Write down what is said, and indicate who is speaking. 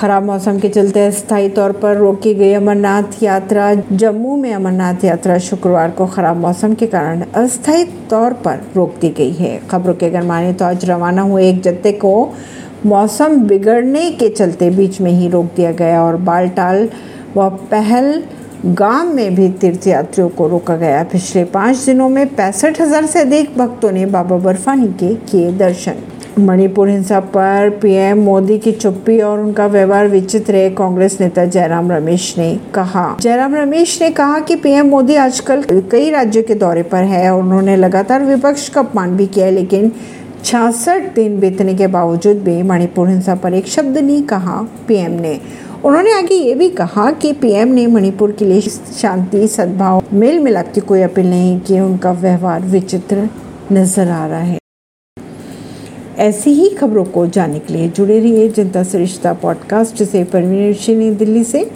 Speaker 1: खराब मौसम के चलते अस्थायी तौर पर रोकी गई अमरनाथ यात्रा। जम्मू में अमरनाथ यात्रा शुक्रवार को खराब मौसम के कारण अस्थायी तौर पर रोक दी गई है। खबरों के अगर माने तो आज रवाना हुए एक जत्थे को मौसम बिगड़ने के चलते बीच में ही रोक दिया गया और बालटाल व पहल गाँव में भी तीर्थयात्रियों को रोका गया। पिछले पाँच दिनों में पैंसठ हज़ार से अधिक भक्तों ने बाबा बर्फानी के किए दर्शन। मणिपुर हिंसा पर पीएम मोदी की चुप्पी और उनका व्यवहार विचित्र है कांग्रेस नेता जयराम रमेश ने कहा। जयराम रमेश ने कहा कि पीएम मोदी आजकल कई राज्यों के दौरे पर है और उन्होंने लगातार विपक्ष का अपमान भी किया है, लेकिन छियासठ दिन बीतने के बावजूद भी मणिपुर हिंसा पर एक शब्द नहीं कहा पीएम ने। उन्होंने आगे ये भी कहा कि पीएम ने मणिपुर के लिए शांति, सद्भाव मेल मिलाप की कोई अपील नहीं की, उनका व्यवहार विचित्र नज़र आ रहा है। ऐसी ही खबरों को जानने के लिए जुड़े रहिए जनता सरिश्ता पॉडकास्ट से परवीन दिल्ली से।